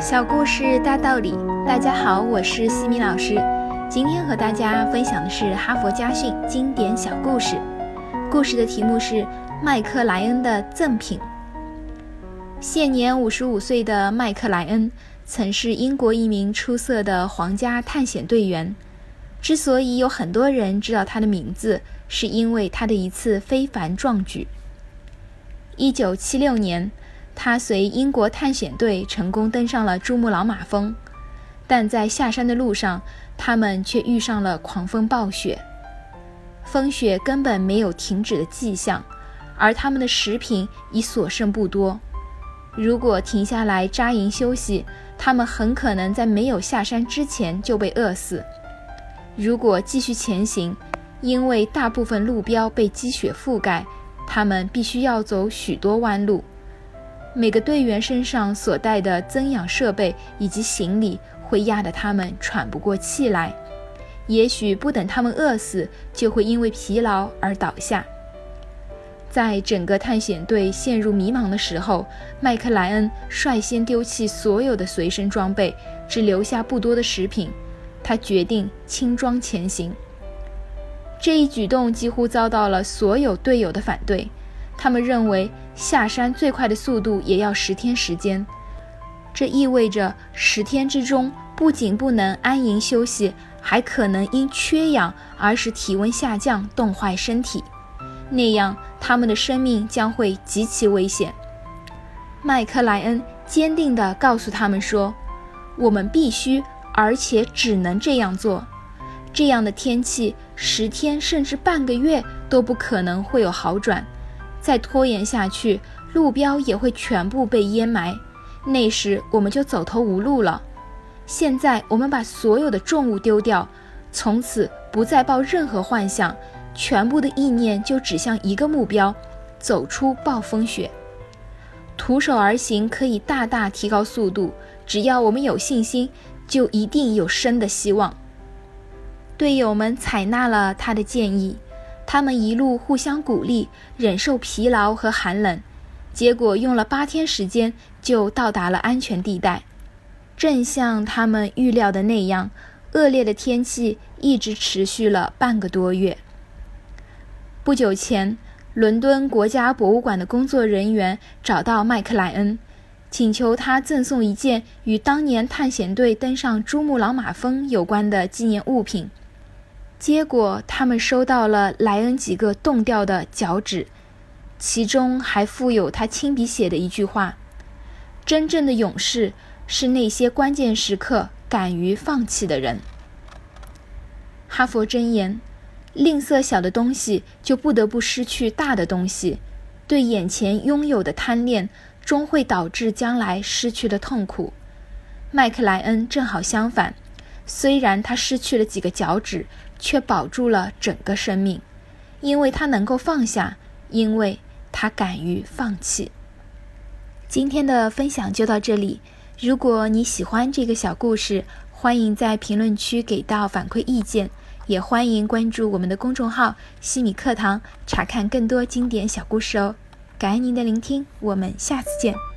小故事大道理，大家好，我是西米老师。今天和大家分享的是哈佛家训经典小故事。故事的题目是麦克莱恩的赠品。现年五十五岁的麦克莱恩，曾是英国一名出色的皇家探险队员。之所以有很多人知道他的名字，是因为他的一次非凡壮举。一九七六年。他随英国探险队成功登上了珠穆朗玛峰，但在下山的路上，他们却遇上了狂风暴雪。风雪根本没有停止的迹象，而他们的食品已所剩不多。如果停下来扎营休息，他们很可能在没有下山之前就被饿死。如果继续前行，因为大部分路标被积雪覆盖，他们必须要走许多弯路。每个队员身上所带的增氧设备以及行李会压得他们喘不过气来，也许不等他们饿死，就会因为疲劳而倒下。在整个探险队陷入迷茫的时候，麦克莱恩率先丢弃所有的随身装备，只留下不多的食品。他决定轻装前行。这一举动几乎遭到了所有队友的反对。他们认为下山最快的速度也要十天时间，这意味着十天之中不仅不能安营休息，还可能因缺氧而使体温下降，冻坏身体。那样，他们的生命将会极其危险。麦克莱恩坚定地告诉他们说：“我们必须，而且只能这样做。这样的天气，十天甚至半个月都不可能会有好转。”再拖延下去，路标也会全部被淹埋，那时我们就走投无路了。现在我们把所有的重物丢掉，从此不再抱任何幻想，全部的意念就指向一个目标：走出暴风雪。徒手而行可以大大提高速度，只要我们有信心，就一定有生的希望。队友们采纳了他的建议。他们一路互相鼓励，忍受疲劳和寒冷，结果用了八天时间就到达了安全地带。正像他们预料的那样，恶劣的天气一直持续了半个多月。不久前，伦敦国家博物馆的工作人员找到麦克莱恩，请求他赠送一件与当年探险队登上珠穆朗玛峰有关的纪念物品。结果，他们收到了莱恩几个冻掉的脚趾，其中还附有他亲笔写的一句话：“真正的勇士是那些关键时刻敢于放弃的人。”哈佛箴言：吝啬小的东西，就不得不失去大的东西；对眼前拥有的贪恋，终会导致将来失去的痛苦。麦克莱恩正好相反，虽然他失去了几个脚趾。却保住了整个生命，因为他能够放下，因为他敢于放弃。今天的分享就到这里。如果你喜欢这个小故事，欢迎在评论区给到反馈意见，也欢迎关注我们的公众号“西米课堂”，查看更多经典小故事哦。感恩您的聆听，我们下次见。